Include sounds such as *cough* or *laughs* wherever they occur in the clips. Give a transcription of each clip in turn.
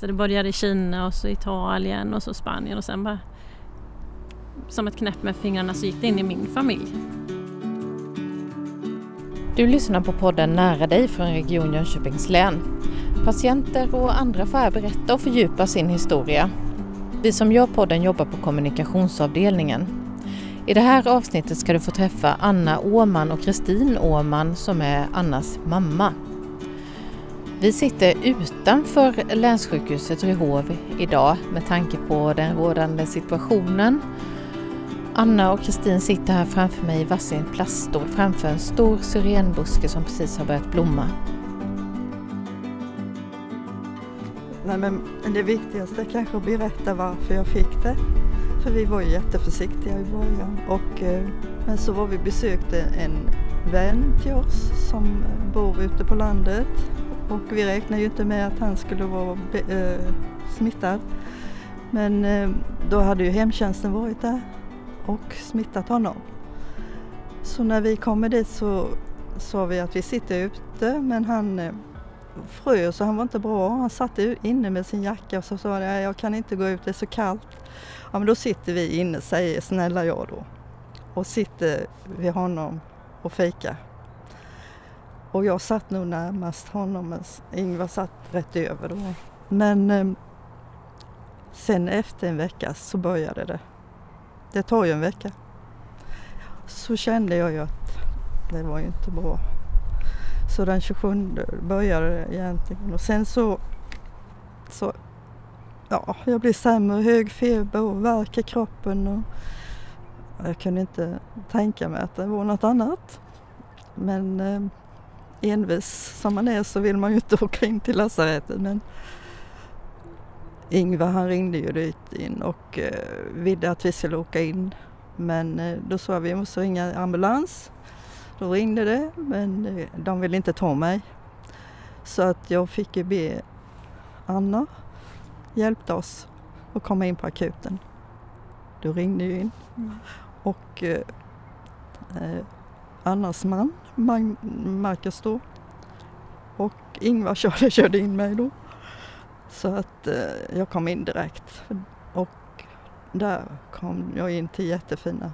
Så det började i Kina och så Italien och så Spanien och sen bara som ett knäpp med fingrarna så gick det in i min familj. Du lyssnar på podden Nära dig från Region Jönköpings län. Patienter och andra får här berätta och fördjupa sin historia. Vi som gör podden jobbar på kommunikationsavdelningen. I det här avsnittet ska du få träffa Anna Åman och Kristin Åman som är Annas mamma. Vi sitter utanför länssjukhuset Ryhov idag med tanke på den rådande situationen. Anna och Kristin sitter här framför mig i varsin plaststol framför en stor syrenbuske som precis har börjat blomma. Nej, men det viktigaste är kanske att berätta varför jag fick det. För vi var ju jätteförsiktiga i början. Och, eh, men så var vi besökte en vän till oss som eh, bor ute på landet och vi räknade ju inte med att han skulle vara äh, smittad. Men äh, då hade ju hemtjänsten varit där och smittat honom. Så när vi kommer dit så sa vi att vi sitter ute men han äh, frös och han var inte bra. Han satt inne med sin jacka och så sa han jag kan inte gå ut, det är så kallt. Ja men då sitter vi inne, säger snälla jag då. Och sitter vid honom och fikar. Och jag satt nog närmast honom, men Ingvar satt rätt över då. Men eh, sen efter en vecka så började det. Det tar ju en vecka. Så kände jag ju att det var ju inte bra. Så den 27 började det egentligen och sen så, så ja, jag blev sämre, hög feber och värk i kroppen och jag kunde inte tänka mig att det var något annat. Men eh, envis som man är så vill man ju inte *laughs* åka in till lasarettet. Men Ingvar han ringde ju dit in och eh, ville att vi skulle åka in. Men eh, då sa vi vi måste ringa ambulans. Då ringde det men eh, de ville inte ta mig. Så att jag fick ju be Anna hjälpte oss att komma in på akuten. Då ringde ju in. Mm. Och eh Annas man Marcus då. Och Ingvar *laughs* körde, körde in mig då. Så att eh, jag kom in direkt. Och där kom jag in till jättefina,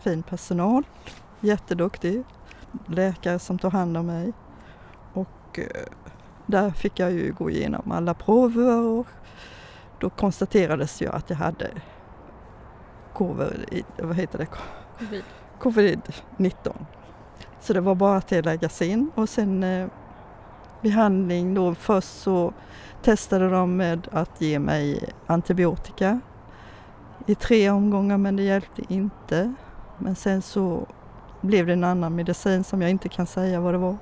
fin personal. Jätteduktig läkare som tog hand om mig. Och eh, där fick jag ju gå igenom alla prover och då konstaterades ju att jag hade covid, vad heter det? Covid covid-19. Så det var bara att det läggas in och sen eh, behandling då först så testade de med att ge mig antibiotika i tre omgångar men det hjälpte inte. Men sen så blev det en annan medicin som jag inte kan säga vad det var.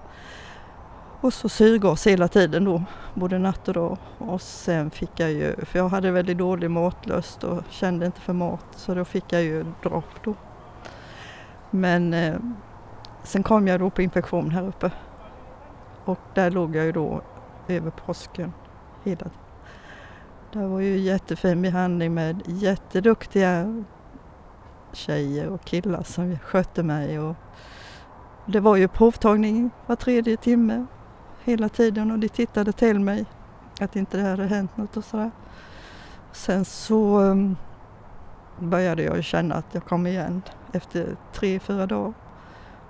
Och så syrgas hela tiden då, både natt och dag. Och sen fick jag ju, för jag hade väldigt dålig matlust och kände inte för mat, så då fick jag ju dropp då. Men eh, sen kom jag då på infektion här uppe. Och där låg jag ju då över påsken hela Det var ju jättefin behandling med jätteduktiga tjejer och killar som skötte mig. Och det var ju provtagning var tredje timme hela tiden och de tittade till mig att inte det hade hänt något och sådär. Sen så mm, började jag känna att jag kom igen efter tre, fyra dagar.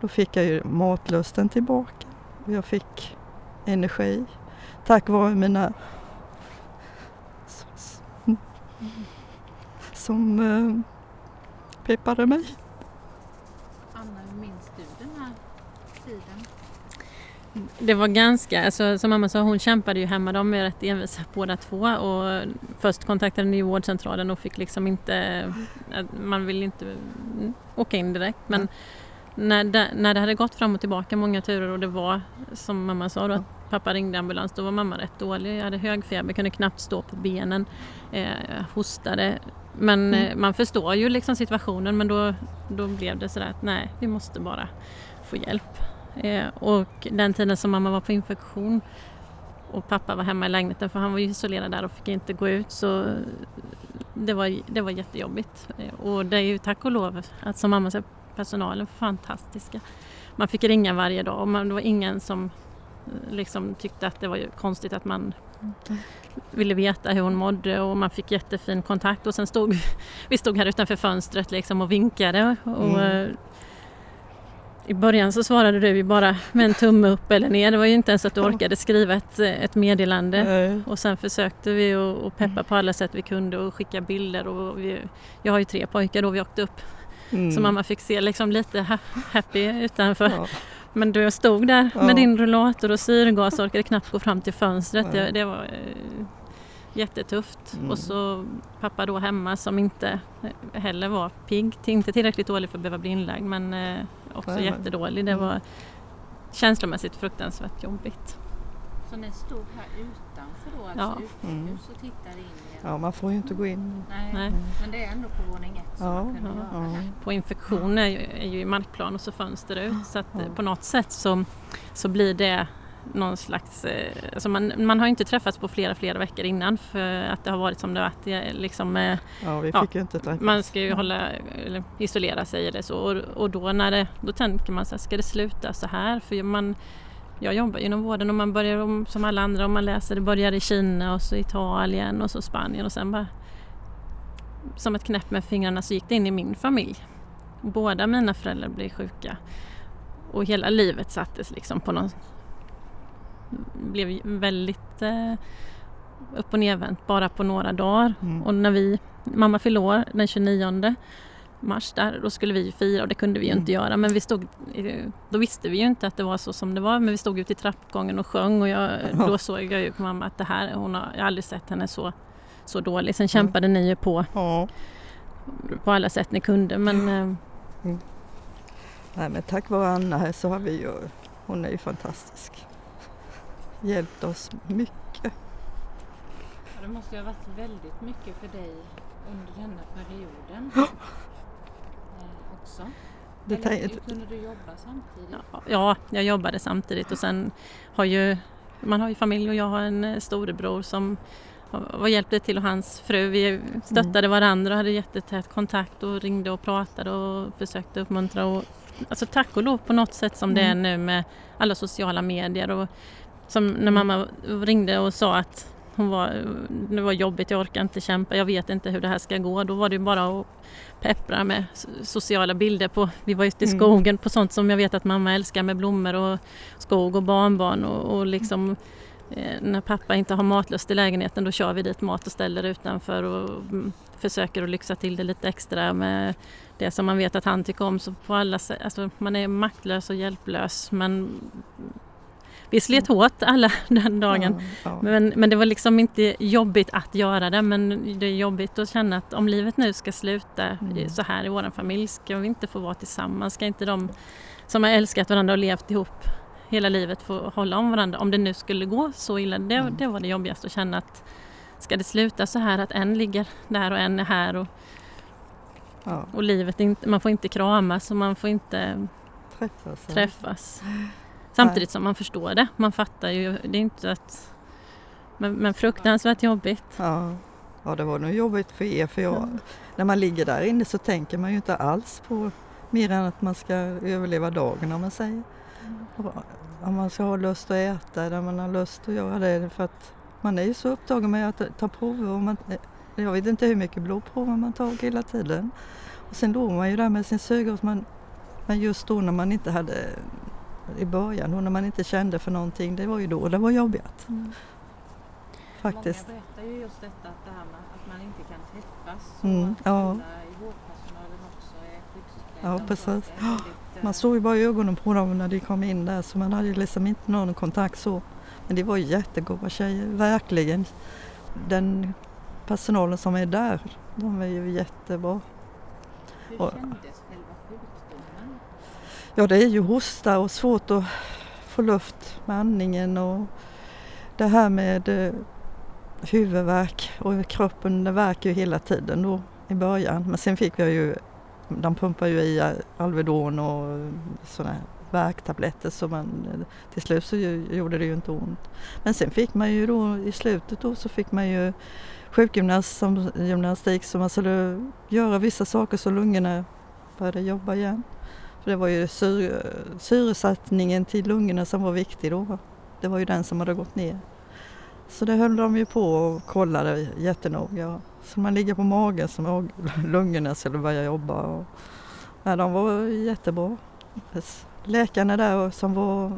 Då fick jag ju matlusten tillbaka och jag fick energi tack vare mina mm, som uh, peppade mig. Anna, hur minns du den här tiden? Det var ganska, alltså, som mamma sa, hon kämpade ju hemma. De är rätt envisa båda två. Och först kontaktade ni vårdcentralen och fick liksom inte, man vill inte åka in direkt. Men mm. när, det, när det hade gått fram och tillbaka många turer och det var som mamma sa då, att pappa ringde ambulans, då var mamma rätt dålig. Jag hade hög feber, kunde knappt stå på benen, eh, hostade. Men mm. Eh, man förstår ju liksom situationen men då, då blev det sådär att nej, vi måste bara få hjälp. Eh, och den tiden som mamma var på infektion och pappa var hemma i lägenheten för han var ju isolerad där och fick inte gå ut så det var, det var jättejobbigt. Eh, och det är ju tack och lov att som mamma säger personalen fantastiska. Man fick ringa varje dag och man, det var ingen som eh, liksom tyckte att det var konstigt att man ville veta hur hon mådde och man fick jättefin kontakt och sen stod vi stod här utanför fönstret liksom och vinkade och mm. I början så svarade du bara med en tumme upp eller ner. Det var ju inte ens att du orkade skriva ett, ett meddelande. Nej. Och sen försökte vi att peppa på alla sätt vi kunde och skicka bilder. Och vi, jag har ju tre pojkar då vi åkte upp. Mm. Så mamma fick se liksom lite happy utanför. Ja. Men du stod där ja. med din rullator och syrgas och orkade knappt gå fram till fönstret. Det, det, var eh, jättetufft. Mm. Och så pappa då hemma som inte heller var pigg, inte tillräckligt dålig för att behöva bli inlagd men eh, också Nej, jättedålig. Det mm. var känslomässigt fruktansvärt jobbigt. Så ni stod här utanför då, alltså ja. utomhus mm. och tittade in? Ja, man får ju inte gå in. Nej, Nej. men det är ändå på våning ett som ja, man kunde ja, göra. Ja. På infektion är ju, är ju markplan och så fönster ut så att på något sätt så, så blir det någon slags... Eh, alltså man, man har inte träffats på flera, flera veckor innan för att det har varit som det har varit. Liksom, eh, ja, vi fick ja, inte träffas. Man ska ju hålla, eller isolera sig eller så och, och då, när det, då tänker man så här, ska det sluta så här? För man, jag jobbar inom vården och man börjar om, som alla andra om man läser, det börjar i Kina och så Italien och så Spanien och sen bara som ett knäpp med fingrarna så gick det in i min familj. Båda mina föräldrar blev sjuka och hela livet sattes liksom på någon blev väldigt eh, upp och nervänt bara på några dagar. Mm. Och när vi, mamma fyllde år den 29 mars där, då skulle vi fira och det kunde vi ju mm. inte göra. Men vi stod, då visste vi ju inte att det var så som det var. Men vi stod ute i trappgången och sjöng och jag, då såg jag ju på mamma att det här, hon har, jag har aldrig sett henne så, så dålig. Sen kämpade mm. ni ju på ja. på alla sätt ni kunde. Men, eh, mm. Nej, men tack vare Anna så har vi ju, hon är ju fantastisk hjälpt oss mycket. Ja, det måste ju ha varit väldigt mycket för dig under denna perioden ja. eh, också. Det Eller, kunde du jobba samtidigt? Ja, jag jobbade samtidigt och sen har ju man har ju familj och jag har en eh, storebror som var hjälpte till och hans fru. Vi stöttade mm. varandra och hade jättetät kontakt och ringde och pratade och försökte uppmuntra. Och, alltså tack och lov på något sätt som mm. det är nu med alla sociala medier och som när mm. mamma ringde och sa att hon var, det var jobbigt, jag orkar inte kämpa, jag vet inte hur det här ska gå. Då var det bara att peppra med sociala bilder på, vi var ute i mm. skogen mm. på sånt som jag vet att mamma älskar med blommor och skog och barnbarn och, och liksom eh, när pappa inte har matlust i lägenheten då kör vi dit mat och ställer utanför och mm, försöker att lyxa till det lite extra med det som man vet att han tycker om. Så på alla sätt, alltså man är maktlös och hjälplös men vi slet hårt alla *laughs* den dagen. Ja, ja. Men, men det var liksom inte jobbigt att göra det men det är jobbigt att känna att om livet nu ska sluta mm. så här i vår familj ska vi inte få vara tillsammans. Ska inte de som har älskat varandra och levt ihop hela livet få hålla om varandra om det nu skulle gå så illa. Det, mm. det var det jobbigaste att känna att ska det sluta så här att en ligger där och en är här och, ja. och livet man får inte kramas och man får inte träffas. träffas. *laughs* Samtidigt som man förstår det. Man fattar ju, det är inte att... Men, men fruktansvärt jobbigt. Ja. ja, det var nog jobbigt för er för jag, mm. när man ligger där inne så tänker man ju inte alls på mer än att man ska överleva dagen om man säger. Mm. Om man ska ha lust att äta eller man har lust att göra det för att man är ju så upptagen med att ta prover och man, jag vet inte hur mycket blodprover man tar hela tiden. Och sen låg man ju där med sin syrgas men just då när man inte hade i början och när man inte kände för någonting, det var ju då det var jobbigt. Mm. Faktiskt. Många berättar ju just detta att, det här med att man inte kan träffas mm, ja. i vårdpersonalen också är skyddsklädda. Ja precis. Väldigt, man såg ju bara ögonen på dem när de kom in där så man hade liksom inte någon kontakt så. Men det var ju jättegoda tjejer, verkligen. Den personalen som är där, de är ju jättebra. Hur kändes Ja, det är ju hosta och svårt att få luft med andningen och det här med eh, huvudvärk och kroppen det värker ju hela tiden då i början. Men sen fick jag ju, de pumpar ju i Alvedon och sådana värktabletter så man, eh, till slut så gjorde det ju inte ont. Men sen fick man ju då i slutet då så fick man ju sjukgymnastik så man skulle göra vissa saker så lungorna började jobba igen. För det var ju syr, syresättningen till lungorna som var viktig då. Det var ju den som hade gått ner. Så det höll de ju på och kollade jättenoga. Så man ligger på magen så *laughs* lungorna skulle börja jobba. Och, nej, de var jättebra. Läkarna där som var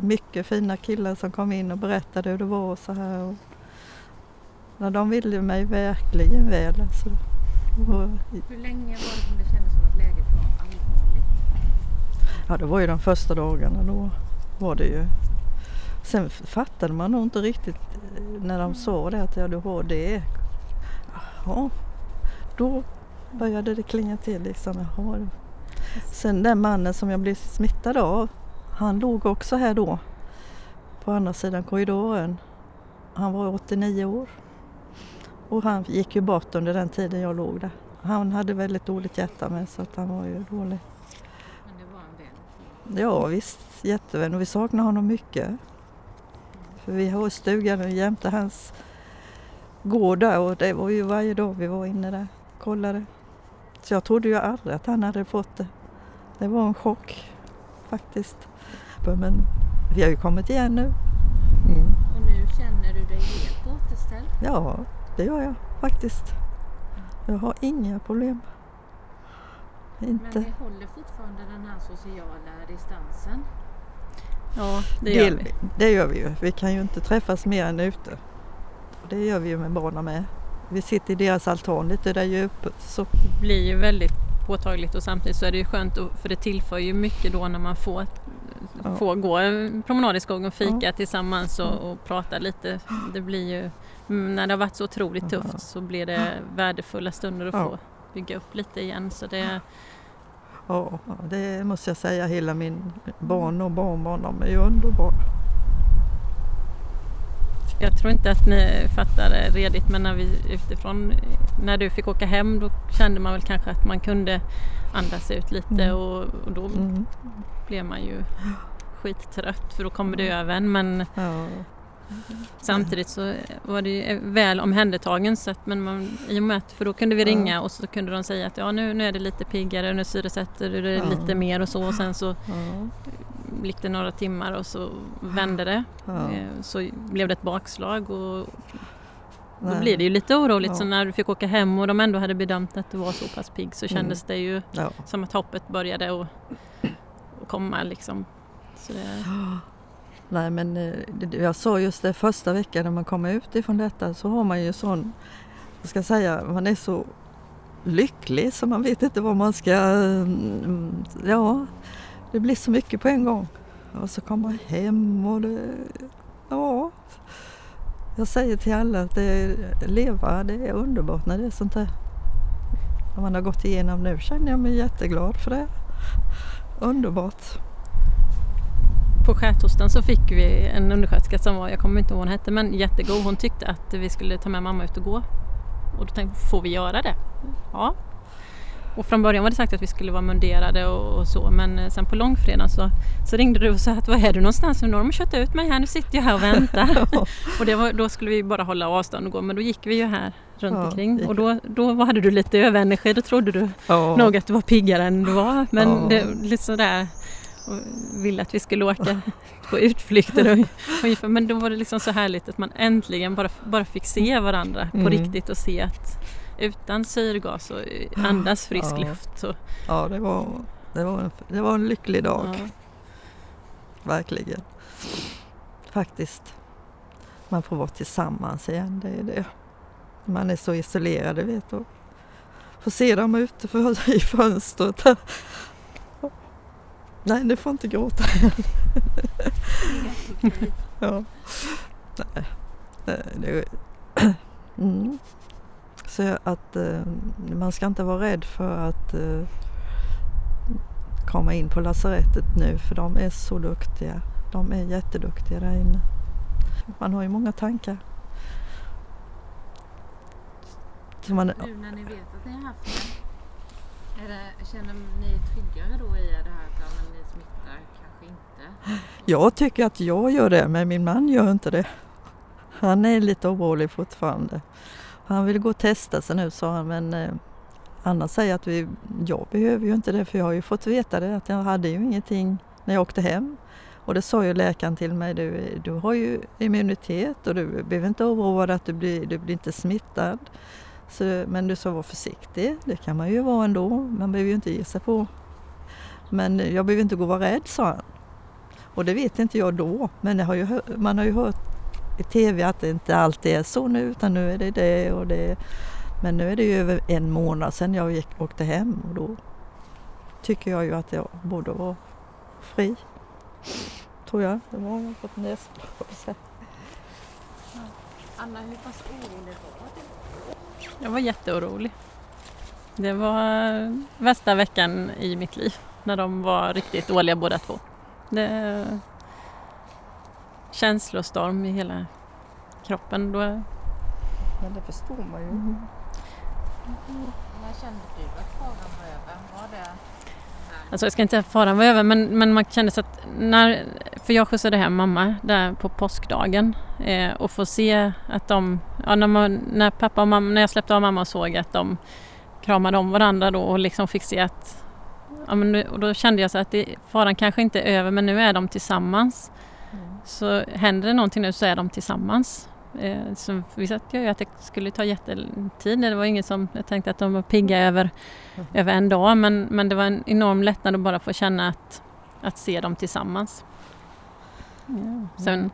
mycket fina killar som kom in och berättade hur det var och så här. Och, ja, de ville mig verkligen väl. Alltså. Och, hur länge var det som det kändes som att läget var allvarligt? Ja, det var ju de första dagarna då var det ju. Sen fattade man nog inte riktigt eh, när de sa det att ja, du har det. Jaha, då började det klinga till liksom. Jaha. Sen den mannen som jag blev smittad av, han låg också här då på andra sidan korridoren. Han var 89 år och han gick ju bort under den tiden jag låg där. Han hade väldigt dåligt hjärta med så att han var ju dålig. Men det var en vän? Ja visst, jättevän och vi saknar honom mycket. För vi har stugan jämte hans gård där och det var ju varje dag vi var inne där och kollade. Så jag trodde ju aldrig att han hade fått det. Det var en chock faktiskt. Men vi har ju kommit igen nu. Mm. Och nu känner du dig helt återställd? Ja, det gör jag faktiskt. Jag har inga problem. Inte. Men ni håller fortfarande den här sociala distansen? Ja, det gör det, vi. Det gör vi ju. Vi kan ju inte träffas mer än ute. Det gör vi ju med barnen med. Vi sitter i deras altan lite där djupet. Så. Det blir ju väldigt påtagligt och samtidigt så är det ju skönt för det tillför ju mycket då när man får, ja. får gå en promenad i skogen och fika ja. tillsammans och, och, prata lite. Det blir ju, mm, när det har varit så otroligt tufft så blir det värdefulla stunder att få bygga upp lite igen. Så det, Ja, det måste jag säga. Hela min barn och barnbarn, de är ju underbara. Jag tror inte att ni fattar det redigt men när vi utifrån, när du fick åka hem då kände man väl kanske att man kunde andas ut lite mm. och, och, då mm. blev man ju skittrött för då kommer det över en men ja. Samtidigt så var det väl omhändertagen så att, men man, i och med att, för då kunde vi ringa och så kunde de säga att ja nu, nu är det lite piggare, nu syresätter du det ja. lite mer och så och sen så ja. gick det några timmar och så vände det. Ja. Eh, så blev det ett bakslag och då Nej. blir det ju lite oroligt ja. så när du fick åka hem och de ändå hade bedömt att du var så pass pigg så kändes mm. det ju som att hoppet började att komma liksom. Så det... Nej men eh, jag sa just det första veckan när man kommer ut ifrån detta så har man ju sån, vad ska jag säga, man är så lycklig så man vet inte vad man ska, mm, ja, det blir så mycket på en gång. Och så kommer man hem och det, ja. Jag säger till alla att det, leva det är underbart när det är sånt här. När man har gått igenom nu känner jag mig jätteglad för det. Underbart på skärtorsdagen så fick vi en undersköterska som var, jag kommer inte ihåg vad hon hette, men jättegod. Hon tyckte att vi skulle ta med mamma ut och gå. Och då tänkte jag, får vi göra det? Ja. Och från början var det sagt att vi skulle vara munderade och, och så men eh, sen på långfredagen så, så ringde du och sa att var är du någonstans? Nu har de kört ut mig här, nu sitter jag här och väntar. *laughs* *laughs* och var, då skulle vi bara hålla avstånd och gå men då gick vi ju här runt ja, omkring och då, då hade du lite överenergi, då trodde du ja. nog att du var piggare än du var. Men ja. det, lite sådär och ville att vi skulle åka *laughs* på utflykter. Och, men då var det liksom så härligt att man äntligen bara, bara fick se varandra mm. på riktigt och se att utan syrgas och andas *gasps* frisk ja. luft. Så. Ja, det var, det, var en, det var en lycklig dag. Ja. Verkligen. Faktiskt. Man får vara tillsammans igen, det är det. Man är så isolerad, vet du. Får se dem ute i fönstret *laughs* Nej, du får inte gråta *laughs* ja. Nej. Det, *clears throat* mm. Så att uh, man ska inte vara rädd för att uh, komma in på lasarettet nu för de är så duktiga. De är jätteduktiga där inne. Man har ju många tankar. Så man, nu när ni vet att ni har haft det, det känner ni er tryggare då i det här att ni smittar, kanske inte? jag tycker att jag gör det, men min man gör inte det. Han är lite orolig fortfarande. Han vill gå och testa sig nu sa han, men eh, Anna säger att vi, jag behöver ju inte det för jag har ju fått veta det att jag hade ju ingenting när jag åkte hem. Och det sa ju läkaren till mig, du, du har ju immunitet och du behöver inte oroa dig att du blir, du blir inte smittad. Så, men du sa var försiktig, det kan man ju vara ändå, man behöver ju inte ge sig på. Men jag behöver inte gå och vara rädd, sa han. Och det vet inte jag då, men har ju, man har ju hört i TV att det inte alltid är så nu utan nu är det det och det. Men nu är det ju över en månad sedan jag gick, åkte hem och då tycker jag ju att jag borde vara fri. Tror jag. Det var jag fått näsblåsa. Anna, hur pass orolig var du? Jag var jätteorolig. Det var värsta veckan i mitt liv när de var riktigt dåliga båda två. Det känslostorm i hela kroppen. Då... Men det förstår man ju. Mm. När kände du att faran var över? Var det Alltså jag ska inte säga faran var över men, men man kände så att när, för jag skjutsade hem mamma där på påskdagen eh, och få se att de, ja, när, man, när pappa och mamma, när jag släppte av mamma och såg att de kramade om varandra då och liksom fick se att, ja men och då kände jag så att det, faran kanske inte är över men nu är de tillsammans. Mm. Så händer det någonting nu så är de tillsammans. Eh, så vissa jag ju att det skulle ta jättetid. Det var inget som jag tänkte att de var pigga över, mm. *laughs* över en dag men, men det var en enorm lättnad att bara få känna att, att se dem tillsammans. Ja. Sen mm.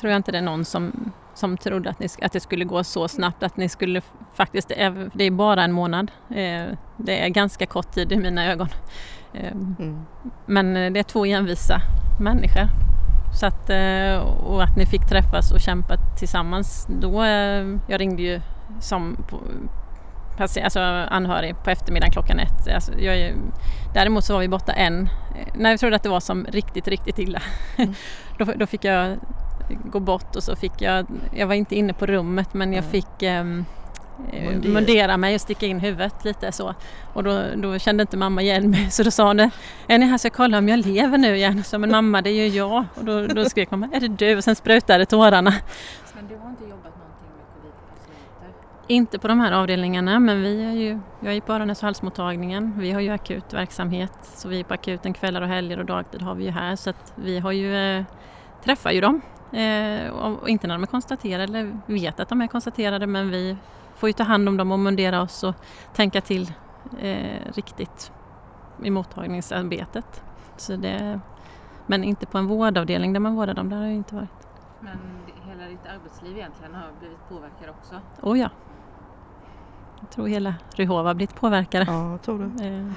tror jag inte det är någon som, som trodde att, ni, att det skulle gå så snabbt att ni skulle faktiskt, det är bara en månad. Eh, det är ganska kort tid i mina ögon. Eh, mm. Men det är två envisa människor så att, eh, och att ni fick träffas och kämpa tillsammans. Då, eh, jag ringde ju som alltså anhörig på eftermiddagen klockan ett. Alltså jag, däremot så var vi borta en, eh, när vi trodde att det var som riktigt, riktigt illa. Mm. *laughs* då, då, fick jag gå bort och så fick jag, jag var inte inne på rummet men jag mm. fick um, Eh, mundera mig och sticka in huvudet lite så. Och då, då, kände inte mamma igen mig så då sa hon Är ni här så jag kollar om jag lever nu igen? Så men mamma det är ju jag. Och då, då skrek mamma Är det du? Och sen sprutade tårarna. Men du har inte jobbat någonting med covid-patienter? Inte på de här avdelningarna men vi är ju, jag är på öron och halsmottagningen. Vi har ju akut verksamhet så vi är på akuten kvällar och helger och dagtid har vi ju här så att vi har ju eh, träffar ju dem. Eh, och inte när de är konstaterade eller vet att de är konstaterade men vi får ju ta hand om dem och mundera oss och tänka till eh, riktigt i mottagningsarbetet. Så det, men inte på en vårdavdelning där man vårdar dem, där har jag inte varit. Men hela ditt arbetsliv egentligen har blivit påverkad också? Oh ja. Jag tror hela Ryhov har blivit påverkade. Ja, jag tror det. Eh.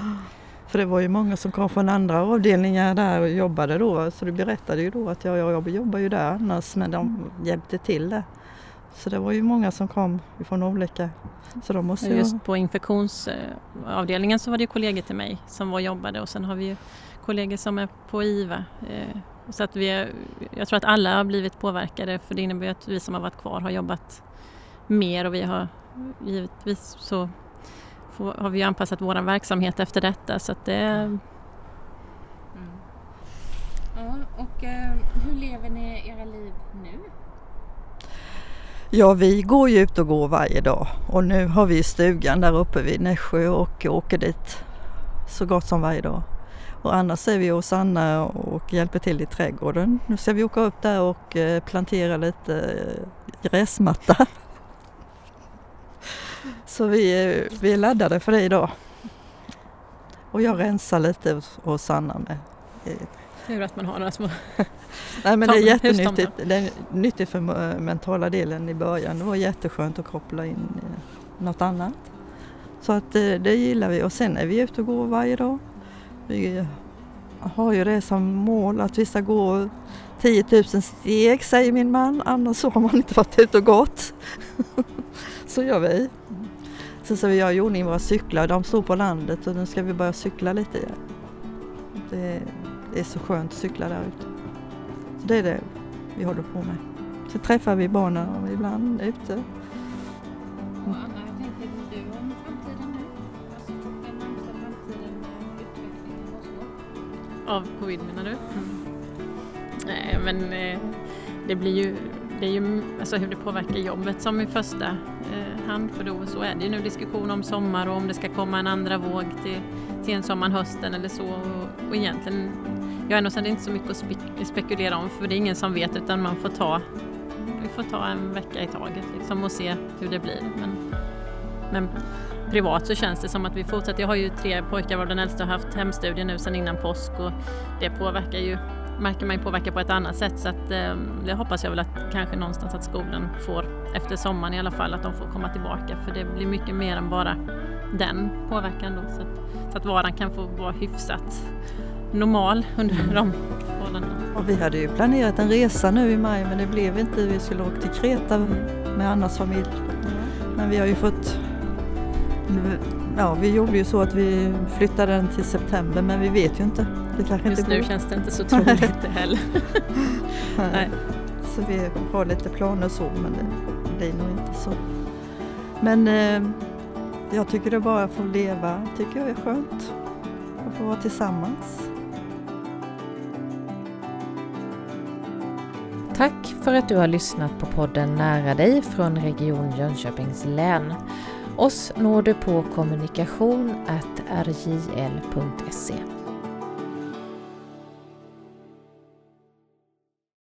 För det var ju många som kom från andra avdelningar där och jobbade då så du berättade ju då att jag, jag jobbar ju där annars men de hjälpte till det. Så det var ju många som kom från olika. Så de måste Just jag... på infektionsavdelningen så var det kollegor till mig som var och jobbade och sen har vi ju kollegor som är på IVA. Eh, så att vi är, jag tror att alla har blivit påverkade för det innebär att vi som har varit kvar har jobbat mer och vi har givetvis så har vi anpassat vår verksamhet efter detta så att det mm. Ja, och eh, hur lever ni era liv nu? Ja, vi går ju ut och går varje dag och nu har vi stugan där uppe vid Nässjö och åker dit så gott som varje dag. Och annars är vi hos Anna och hjälper till i trädgården. Nu ska vi åka upp där och eh, plantera lite eh, gräsmatta. *laughs* Så vi, eh, vi är laddade för det idag. Och jag rensar lite hos Anna med Tur att man har några små *laughs* Nej men det är jättenyttigt. Det är nyttigt för mentala delen i början. Det var jätteskönt att koppla in något annat. Så att eh, det gillar vi och sen är vi ute och går varje dag. Vi har ju det som mål att vi ska gå 10 000 steg säger min man, annars har man inte varit ute och gått. *laughs* Så gör vi. Sen ska vi göra i ordning våra cyklar, de står på landet och nu ska vi börja cykla lite. Det det är så skönt att cykla där ute. Så det är det vi håller på med. Så träffar vi barnen ibland ute. Mm. Och Anna, hur tänker du om framtiden nu? Alltså den närmsta framtiden med utvecklingen och så? Av covid menar du? Mm. Nej men eh, det blir ju det är ju alltså hur det påverkar jobbet som i första eh, hand för då så är det ju nu diskussion om sommar och om det ska komma en andra våg till sensommaren, hösten eller så och, och egentligen Ja, och sen är det inte så mycket att spekulera om för det är ingen som vet utan man får ta, vi får ta en vecka i taget liksom och se hur det blir. Men, men privat så känns det som att vi fortsätter. Jag har ju tre pojkar varav den äldsta har haft hemstudier nu sedan innan påsk och det påverkar ju märker man ju påverkar på ett annat sätt så att eh, det hoppas jag väl att kanske någonstans att skolan får efter sommaren i alla fall att de får komma tillbaka för det blir mycket mer än bara den påverkan då så att, så att vardagen kan få vara hyfsat normal under de förhållandena. Och vi hade ju planerat en resa nu i maj men det blev inte. Vi skulle åka till Kreta med Annas familj. Men vi har ju fått Ja, vi gjorde ju så att vi flyttade den till september men vi vet ju inte. Det kanske Just inte nu känns det inte så *laughs* troligt heller. *laughs* Nej. Så vi har lite planer så men det blir nog inte så. Men eh, jag tycker det bara att få leva tycker jag är skönt. Att få vara tillsammans. För att du har lyssnat på podden Nära dig från Region Jönköpings län. Oss når du på kommunikation.rjl.se